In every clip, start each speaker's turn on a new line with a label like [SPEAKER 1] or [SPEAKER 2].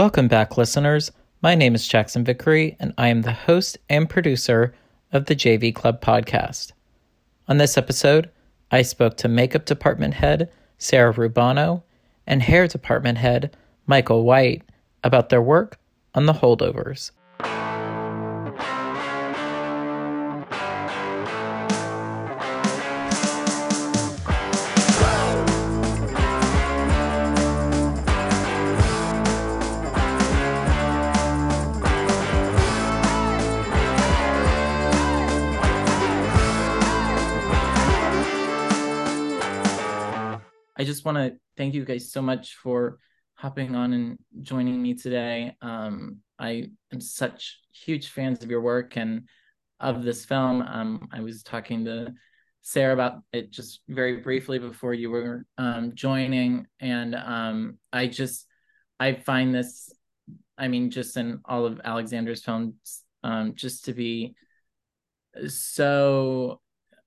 [SPEAKER 1] Welcome back, listeners. My name is Jackson Vickery, and I am the host and producer of the JV Club podcast. On this episode, I spoke to makeup department head Sarah Rubano and hair department head Michael White about their work on the holdovers. Just want to thank you guys so much for hopping on and joining me today. Um, I am such huge fans of your work and of this film. Um, I was talking to Sarah about it just very briefly before you were um, joining, and um, I just I find this, I mean, just in all of Alexander's films, um, just to be so.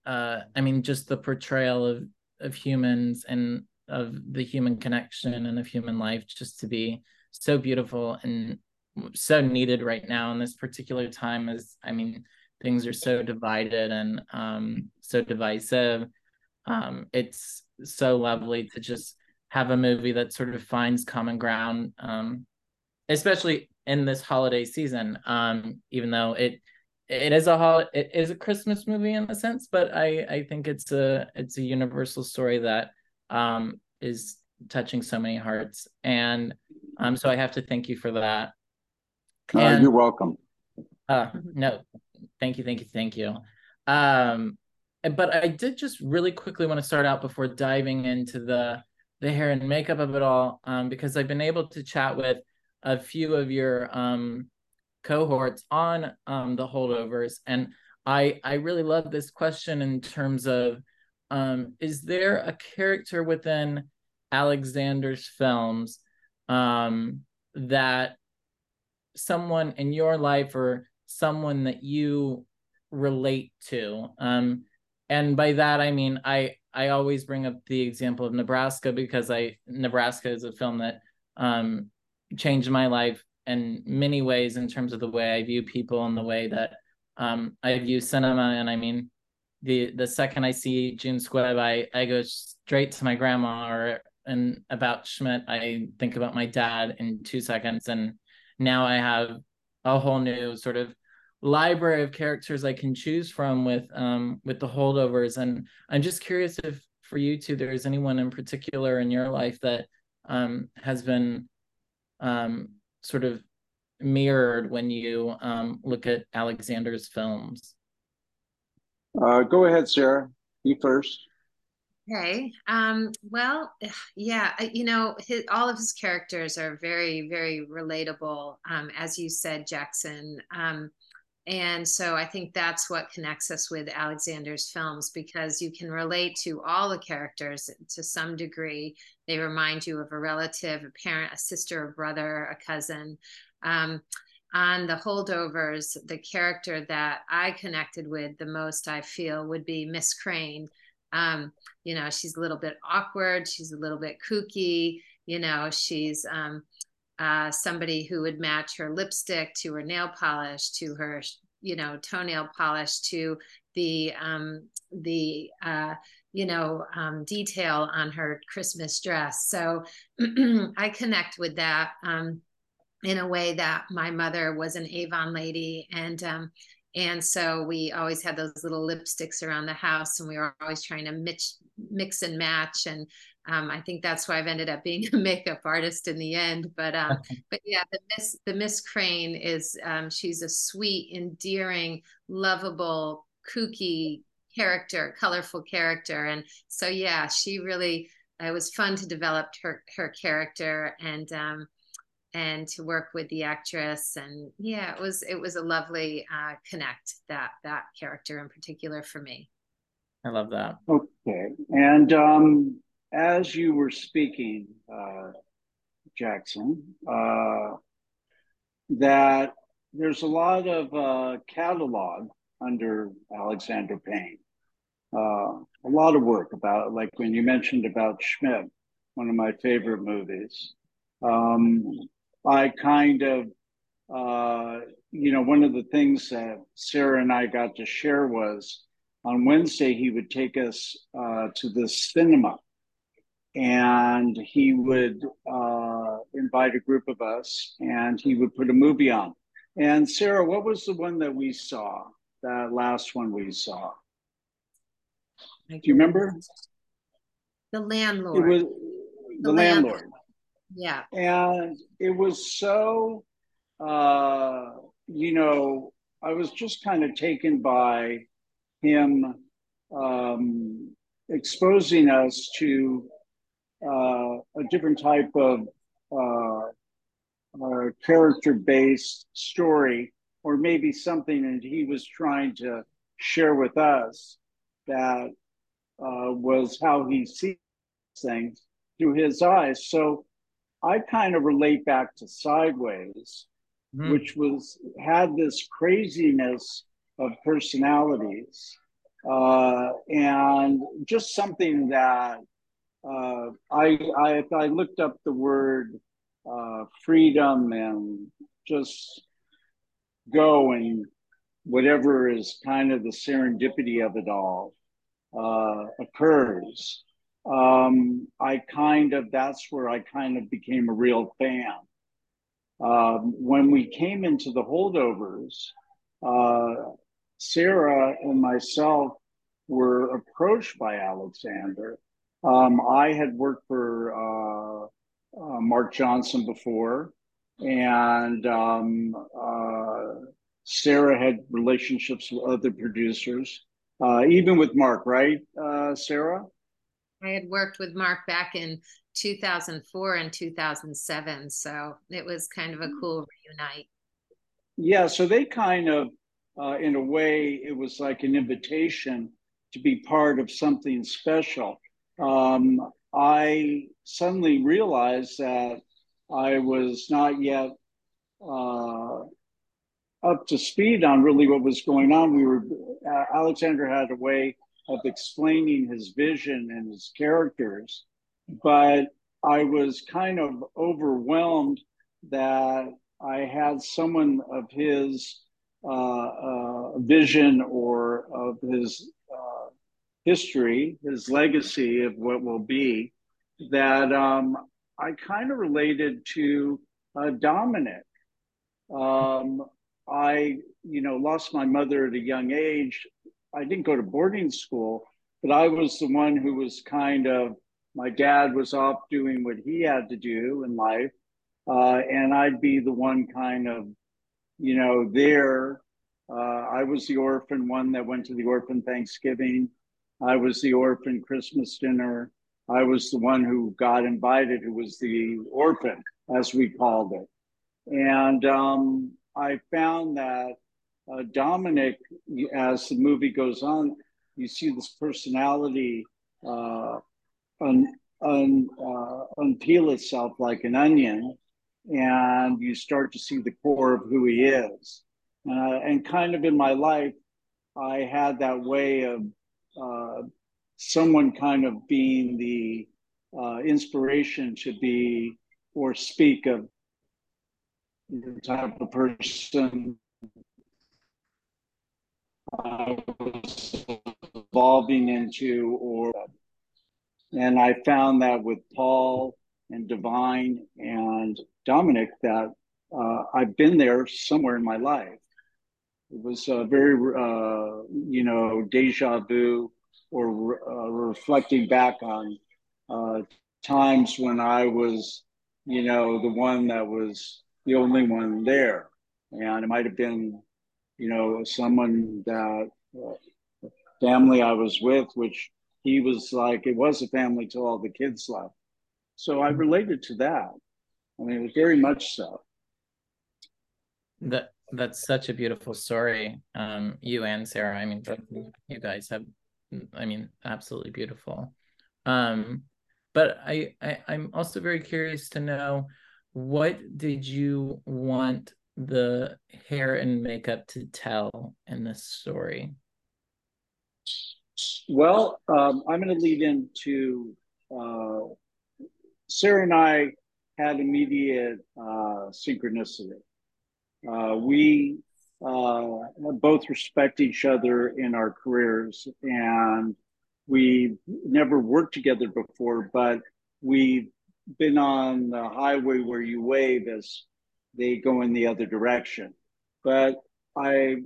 [SPEAKER 1] Uh, I mean, just the portrayal of of humans and of the human connection and of human life just to be so beautiful and so needed right now in this particular time as i mean things are so divided and um, so divisive. Um, it's so lovely to just have a movie that sort of finds common ground um, especially in this holiday season. Um, even though it it is a hol- it is a christmas movie in a sense but i i think it's a it's a universal story that um, is touching so many hearts, and um, so I have to thank you for that.
[SPEAKER 2] Uh, and, uh, you're welcome.
[SPEAKER 1] Uh, no, thank you, thank you, thank you. Um, but I did just really quickly want to start out before diving into the the hair and makeup of it all, um, because I've been able to chat with a few of your um, cohorts on um, the holdovers, and I I really love this question in terms of um, is there a character within Alexander's films um, that someone in your life or someone that you relate to? Um, and by that I mean I I always bring up the example of Nebraska because I Nebraska is a film that um, changed my life in many ways in terms of the way I view people and the way that um, I view cinema. And I mean, the the second I see June Squibb, I I go straight to my grandma or and about Schmidt, I think about my dad in two seconds. And now I have a whole new sort of library of characters I can choose from with um with the holdovers. And I'm just curious if for you two there's anyone in particular in your life that um has been um sort of mirrored when you um look at Alexander's films.
[SPEAKER 2] Uh, go ahead, Sarah. You first.
[SPEAKER 3] Okay. Um, well, yeah, you know, his, all of his characters are very, very relatable, um, as you said, Jackson. Um, and so I think that's what connects us with Alexander's films because you can relate to all the characters to some degree. They remind you of a relative, a parent, a sister, a brother, a cousin. Um, on the holdovers, the character that I connected with the most, I feel, would be Miss Crane. Um, you know, she's a little bit awkward, she's a little bit kooky, you know, she's um, uh, somebody who would match her lipstick to her nail polish, to her, you know, toenail polish, to the um, the uh, you know um, detail on her Christmas dress. So I connect with that. Um, in a way that my mother was an Avon lady. And um, and so we always had those little lipsticks around the house and we were always trying to mix mix and match. And um, I think that's why I've ended up being a makeup artist in the end. But um, but yeah the miss the Miss Crane is um, she's a sweet endearing lovable kooky character colorful character. And so yeah she really it was fun to develop her her character. And um, and to work with the actress and yeah it was it was a lovely uh, connect that that character in particular for me.
[SPEAKER 1] I love that.
[SPEAKER 2] Okay and um as you were speaking uh jackson uh that there's a lot of uh catalog under alexander payne. Uh a lot of work about like when you mentioned about schmidt one of my favorite movies. Um I kind of, uh, you know, one of the things that Sarah and I got to share was on Wednesday, he would take us uh, to the cinema and he would uh, invite a group of us and he would put a movie on. And Sarah, what was the one that we saw? That last one we saw. Do you remember?
[SPEAKER 3] The landlord.
[SPEAKER 2] It was the, the landlord. landlord.
[SPEAKER 3] Yeah.
[SPEAKER 2] And it was so, uh, you know, I was just kind of taken by him um, exposing us to uh, a different type of uh, character based story, or maybe something that he was trying to share with us that uh, was how he sees things through his eyes. So I kind of relate back to Sideways, mm-hmm. which was had this craziness of personalities uh, and just something that uh, I, I I looked up the word uh, freedom and just go and whatever is kind of the serendipity of it all uh, occurs. Um, I kind of that's where I kind of became a real fan. Um, when we came into the holdovers, uh, Sarah and myself were approached by Alexander. Um, I had worked for uh, uh, Mark Johnson before, and um, uh, Sarah had relationships with other producers, uh, even with Mark, right, uh, Sarah?
[SPEAKER 3] I had worked with Mark back in 2004 and 2007, so it was kind of a cool reunite.
[SPEAKER 2] Yeah, so they kind of, uh, in a way, it was like an invitation to be part of something special. Um, I suddenly realized that I was not yet uh, up to speed on really what was going on. We were uh, Alexander had a way of explaining his vision and his characters, but I was kind of overwhelmed that I had someone of his uh, uh, vision or of his uh, history, his legacy of what will be, that um, I kind of related to uh, Dominic. Um, I, you know, lost my mother at a young age. I didn't go to boarding school, but I was the one who was kind of, my dad was off doing what he had to do in life. Uh, and I'd be the one kind of, you know, there. Uh, I was the orphan one that went to the orphan Thanksgiving. I was the orphan Christmas dinner. I was the one who got invited, who was the orphan, as we called it. And um, I found that uh, Dominic, as the movie goes on, you see this personality uh, un, un, uh, unpeel itself like an onion, and you start to see the core of who he is. Uh, and kind of in my life, I had that way of uh, someone kind of being the uh, inspiration to be or speak of the type of person Was evolving into or and I found that with Paul and Da'Vine and Dominic that uh, I've been there somewhere in my life. It was a very, uh, you know, deja vu or uh, reflecting back on uh, times when I was, you know, the one that was the only one there. And it might have been, you know, someone that uh, family I was with, which he was like, it was a family till all the kids left. So I related to that. I mean, it was very much so.
[SPEAKER 1] That that's such a beautiful story. Um, you and Sarah. I mean, you guys have, I mean, absolutely beautiful. Um, but I, I I'm also very curious to know what did you want the hair and makeup to tell in this story?
[SPEAKER 2] Well, um, I'm going to lead into uh, Sarah and I had immediate uh, synchronicity. Uh, we uh, both respect each other in our careers, and we never worked together before, but we've been on the highway where you wave as they go in the other direction. But I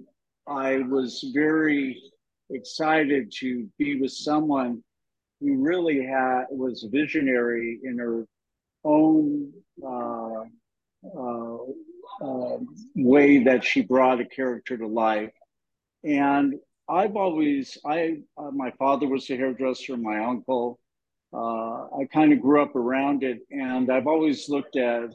[SPEAKER 2] I was very excited to be with someone who really had was visionary in her own uh, uh, uh, way that she brought a character to life. And I've always, I, uh, my father was a hairdresser, my uncle. Uh, I kind of grew up around it, and I've always looked at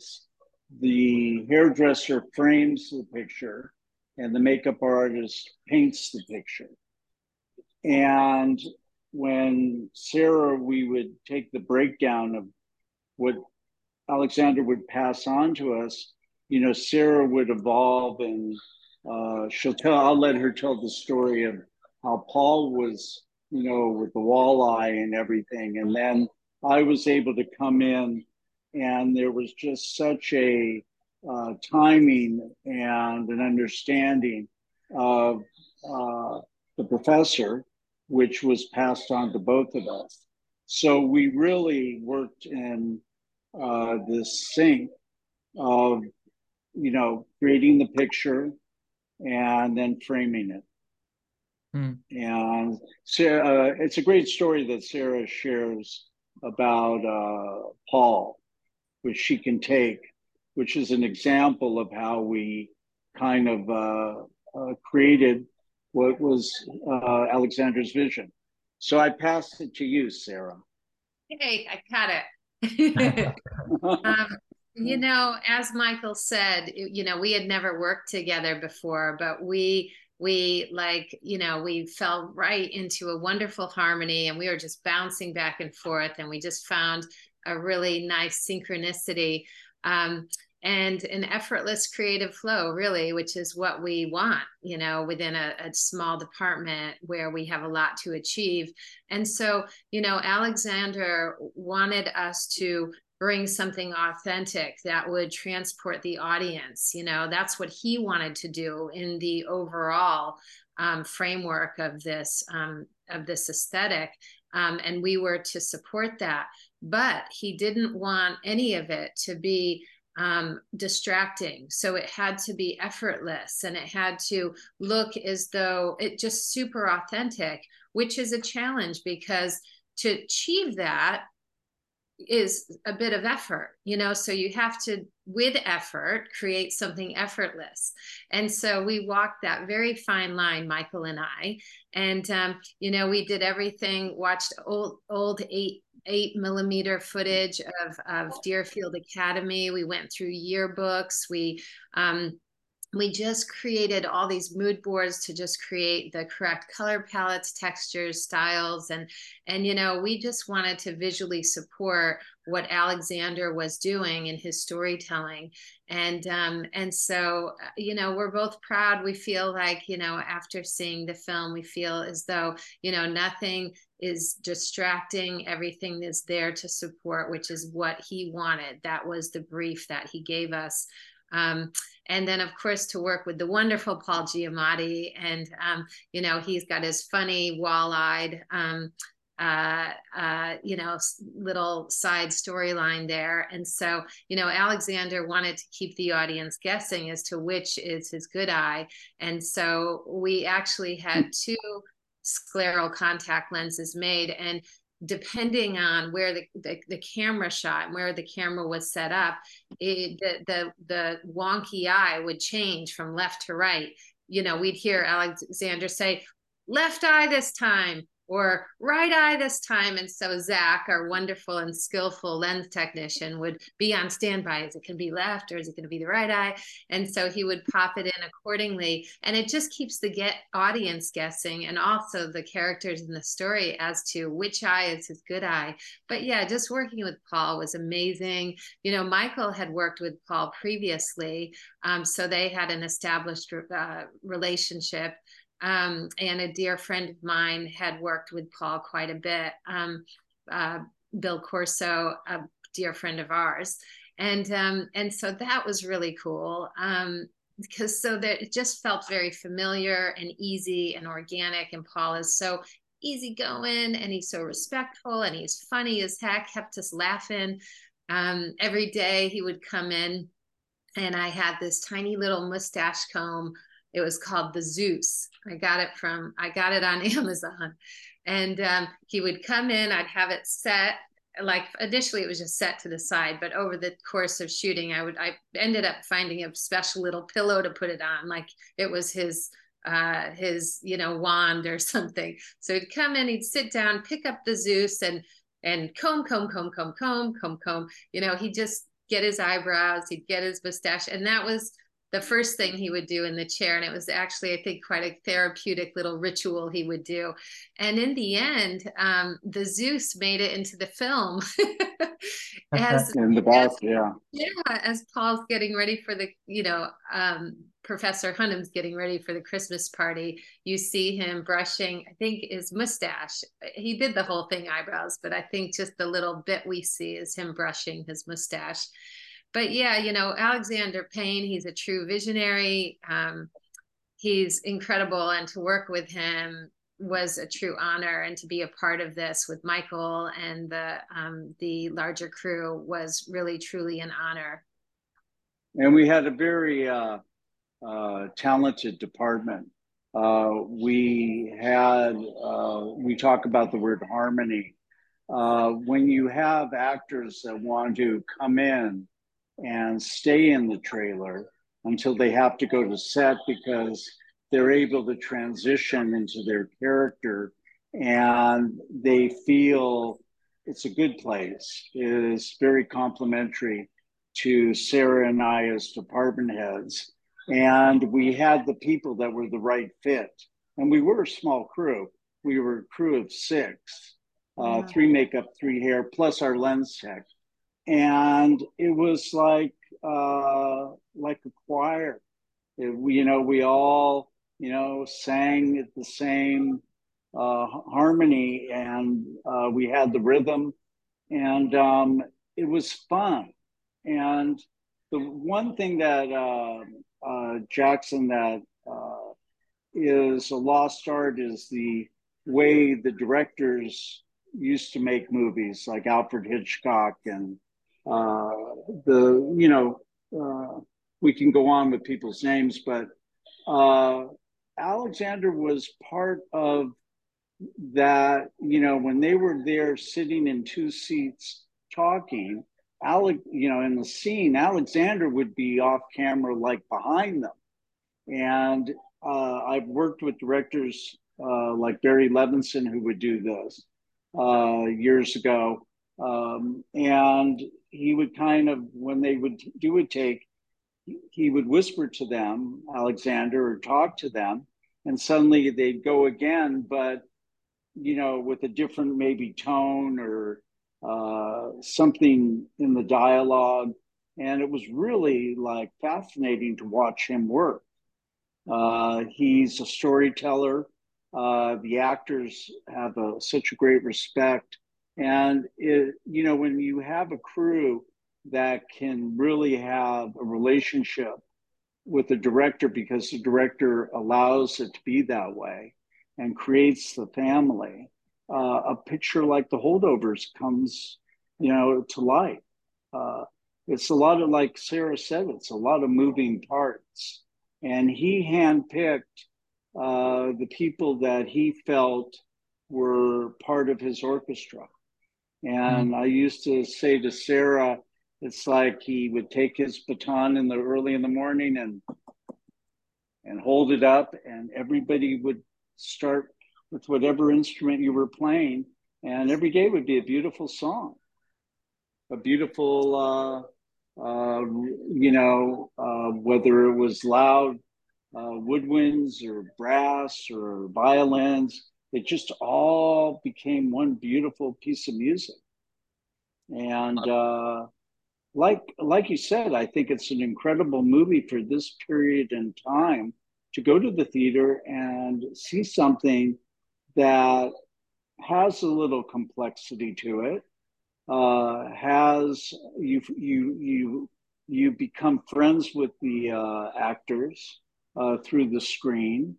[SPEAKER 2] the hairdresser frames the picture, and the makeup artist paints the picture. And when Sarah, we would take the breakdown of what Alexander would pass on to us, you know, Sarah would evolve and uh, she'll tell, I'll let her tell the story of how Paul was, you know, with the walleye and everything. And then I was able to come in and there was just such a uh, timing and an understanding of uh, the professor, which was passed on to both of us. So we really worked in uh, this sync of, you know, creating the picture and then framing it. Hmm. And Sarah, uh, it's a great story that Sarah shares about uh, Paul, which she can take, which is an example of how we kind of uh, uh created what was uh, Alexander's vision. So I pass it to you, Sarah.
[SPEAKER 3] Hey, I got it. um, you know, as Michael said, you know, we had never worked together before, but we we like you know we fell right into a wonderful harmony and we were just bouncing back and forth and we just found a really nice synchronicity um, and an effortless creative flow really which is what we want you know within a, a, small department where we have a lot to achieve. And so you know alexander wanted us to bring something authentic that would transport the audience. You know that's what he wanted to do in the overall um, framework of this um, of this aesthetic um, and we were to support that but he didn't want any of it to be um, distracting. So it had to be effortless and it had to look as though it just super authentic, which is a challenge because to achieve that, is a bit of effort you know? So you have to with effort create something effortless. And so we walked that very fine line michael and i. And um, you know we did everything watched old old eight eight millimeter footage of of deerfield academy. We went through yearbooks. We um, we just created all these mood boards to just create the correct color palettes textures styles and and you know we just wanted to visually support what alexander was doing in his storytelling. And um and so uh, you know we're both proud. We feel like you know after seeing the film we feel as though you know nothing is distracting everything is there to support which is what he wanted that was the brief that he gave us um, and then, of course, to work with the wonderful Paul Giamatti. And, um, you know, he's got his funny, wall eyed, um, uh, uh, you know, little side storyline there. And so, you know, Alexander wanted to keep the audience guessing as to which is his good eye. And so we actually had two scleral contact lenses made. And depending on where the, the, the, camera shot and where the camera was set up, it, the, the, the wonky eye would change from left to right. You know, we'd hear Alexander say, left eye this time, or right eye this time. And so Zach, our wonderful and skillful lens technician, would be on standby. Is it going to be left or is it going to be the right eye? And so he would pop it in accordingly. And it just keeps the get audience guessing and also the characters in the story as to which eye is his good eye. But yeah, just working with Paul was amazing. You know, Michael had worked with Paul previously. Um, so they had an established uh, relationship um, and a dear friend of mine had worked with Paul quite a bit. Um, uh, Bill Corso, a dear friend of ours. and um, and so that was really cool. Um, because so that it just felt very familiar and easy and organic. And Paul is so easygoing and he's so respectful and he's funny as heck, kept us laughing. Um, every day he would come in and I had this tiny little mustache comb. It was called the Zeus. I got it from, I got it on Amazon. And um, he would come in, I'd have it set like initially it was just set to the side but over the course of shooting i would i ended up finding a special little pillow to put it on like it was his uh his you know wand or something so he'd come in he'd sit down pick up the zeus and and comb comb comb comb comb comb comb you know he'd just get his eyebrows he'd get his mustache and that was the first thing he would do in the chair. And it was actually, I think, quite a therapeutic little ritual he would do. And in the end, um, the Zeus made it into the film.
[SPEAKER 2] as, in the as, yeah.
[SPEAKER 3] Yeah, as Paul's getting ready for the, you know, um, Professor Hunham's getting ready for the Christmas party, you see him brushing, I think, his mustache. He did the whole thing eyebrows, but I think just the little bit we see is him brushing his mustache but yeah, you know, Alexander Payne, he's a true visionary. Um, he's incredible. And to work with him was a true honor. And to be a part of this with Michael and the, um, the larger crew was really, truly an honor.
[SPEAKER 2] And we had a very uh, uh, talented department. Uh, we had, uh, we talk about the word harmony. Uh, when you have actors that want to come in and stay in the trailer until they have to go to set because they're able to transition into their character and they feel it's a good place. It is very complimentary to Sarah and I as department heads. And we had the people that were the right fit. And we were a small crew. We were a crew of six, uh, yeah. three makeup, three hair, plus our lens tech and it was like uh, like a choir. It, we, you know, we all you know sang at the same uh, harmony, and uh, we had the rhythm, and um, it was fun. And the one thing that uh, uh, Jackson that uh, is a lost art is the way the directors used to make movies like Alfred Hitchcock and the you know uh, we can go on with people's names, but uh, Alexander was part of that. You know, when they were there sitting in two seats talking, Alec, you know, in the scene, Alexander would be off camera, like behind them, and uh, I've worked with directors uh, like Barry Levinson who would do this uh, years ago. Um, and he would kind of, when they would do a take, he would whisper to them, Alexander, or talk to them, and suddenly they'd go again, but you know, with a different maybe tone or uh, something in the dialogue. And it was really like fascinating to watch him work. Uh, he's a storyteller. Uh, the actors have a, such a great respect and it, you know, when you have a crew that can really have a relationship with the director because the director allows it to be that way and creates the family, uh, a picture like the holdovers comes, you know, to life. Uh, it's a lot of, like Sarah said, it's a lot of moving parts. And he handpicked uh, the people that he felt were part of his orchestra. And mm-hmm. I used to say to Sarah, it's like he would take his baton in the early in the morning and and hold it up, and everybody would start with whatever instrument you were playing, and every day would be a beautiful song, a beautiful, uh, uh, you know, uh, whether it was loud uh, woodwinds or brass or violins, it just all became one beautiful piece of music. And uh, like like you said, I think it's an incredible movie for this period in time to go to the theater and see something that has a little complexity to it. uh, has you you you you become friends with the uh, actors uh, through the screen.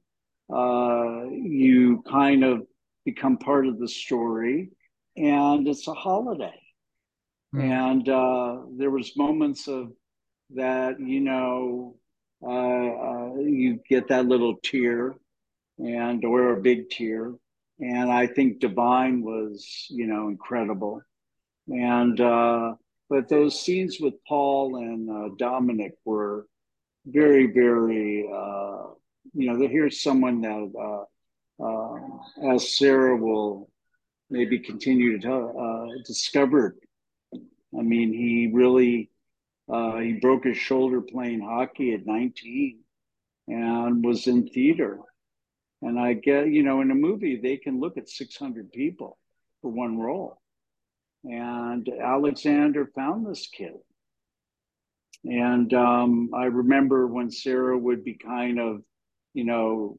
[SPEAKER 2] Uh, you kind of become part of the story, and it's a holiday. Mm. And uh, there was moments of that, you know, uh, you get that little tear, and or a big tear. And I think Da'Vine was, you know, incredible and uh, but those scenes with Paul and uh, Dominic were very, very. You know, here's someone that, uh, uh, as Sarah will maybe continue to tell, uh, discover. I mean, he really uh, he broke his shoulder playing hockey at 19, and was in theater. And I get, you know, in a movie they can look at 600 people for one role and Alexander found this kid. And um, I remember when Sarah would be kind of, you know,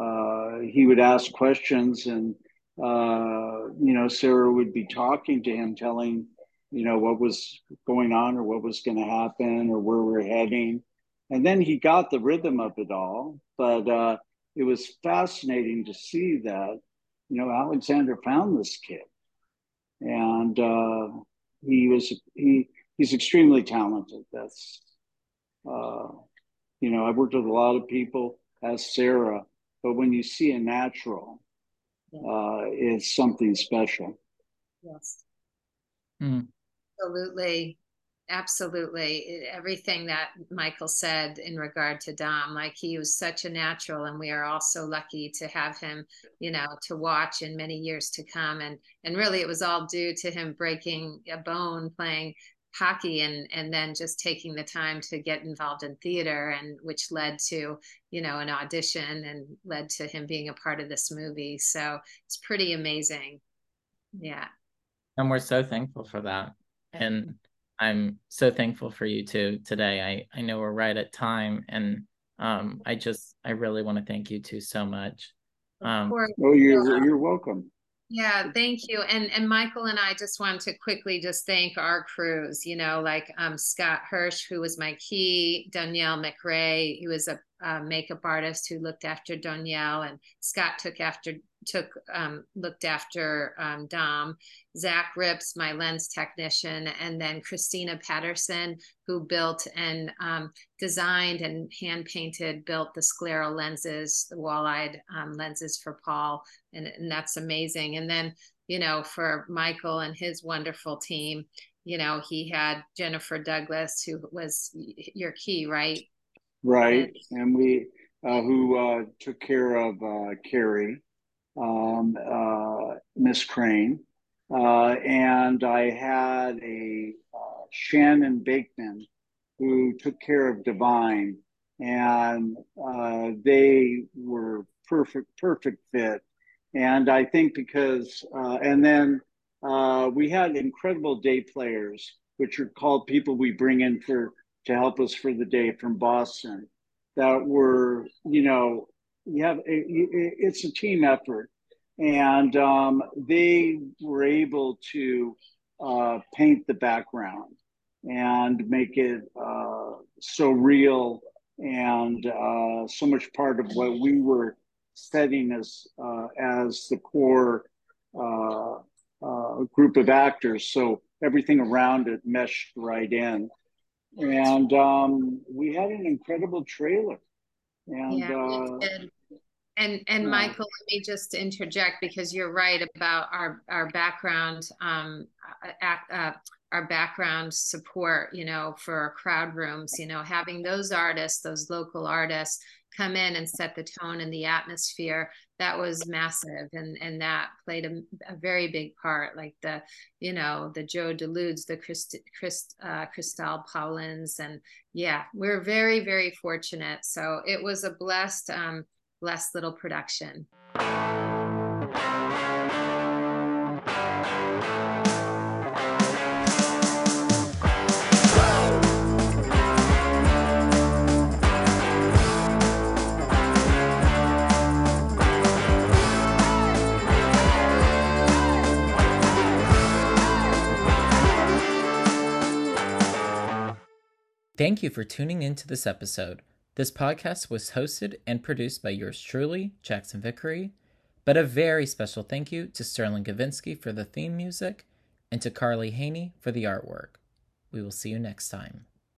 [SPEAKER 2] uh, he would ask questions and, uh, you know, Sarah would be talking to him, telling, you know, what was going on or what was going to happen or where we're heading. And then he got the rhythm of it all. But uh, it was fascinating to see that, you know, Alexander found this kid and uh, he was he he's extremely talented. That's uh, you know I've worked with a lot of people as Sarah, but when you see a natural, yeah. uh, it's something special.
[SPEAKER 3] Yes, mm. absolutely. Absolutely. Everything that Michael said in regard to Dom, like he was such a natural and we are all so lucky to have him, you know, to watch in many years to come. And and really it was all due to him breaking a bone playing hockey and and then just taking the time to get involved in theater and which led to you know an audition and led to him being a part of this movie so it's pretty amazing yeah
[SPEAKER 1] and we're so thankful for that and I'm so thankful for you too today. I I know we're right at time, and um, I just I really want to thank you too so much.
[SPEAKER 2] Um, oh, you're you're welcome.
[SPEAKER 3] Yeah, thank you. And and Michael and I just want to quickly just thank our crews, you know, like um, Scott Hirsch, who was my key, Danielle McRae, who was a, a makeup artist who looked after Danielle, and Scott took after took um, looked after um, Dom, Zach Rips, my lens technician, and then Christina Patterson, who built and um, designed and hand painted, built the scleral lenses, the wall-eyed um, lenses for Paul, and, and that's amazing. And then you know for Michael and his wonderful team, you know he had Jennifer Douglas, who was your key, right?
[SPEAKER 2] Right, and, we uh, who uh, took care of uh, Carrie um, uh, Miss Crane, uh, and I had a uh, Shannon Bakeman who took care of Da'Vine, and uh, they were perfect, perfect fit. And I think because, uh, and then uh, we had incredible day players, which are called people we bring in for to help us for the day from Boston, that were, you know, you have it's a team effort and um, they were able to uh, paint the background and make it uh, so real and uh, so much part of what we were setting as uh, as the core uh, uh, group of actors. So everything around it meshed right in, and um, we had an incredible trailer. And yeah,
[SPEAKER 3] and and Michael, let me just interject because you're right about our our background, um, uh, uh, our background support. You know, for crowd rooms. You know, having those artists, those local artists, come in and set the tone and the atmosphere that was massive and and that played a, a very big part like the you know the joe deludes the Christ, Christ, uh, Cristal Paulins and yeah we're very very fortunate so it was a blessed um, less little production.
[SPEAKER 1] Thank you for tuning in to this episode. This podcast was hosted and produced by yours truly, Jackson Vickery. But a very special thank you to Sterling Gavinsky for the theme music and to Carly Haney for the artwork. We will see you next time.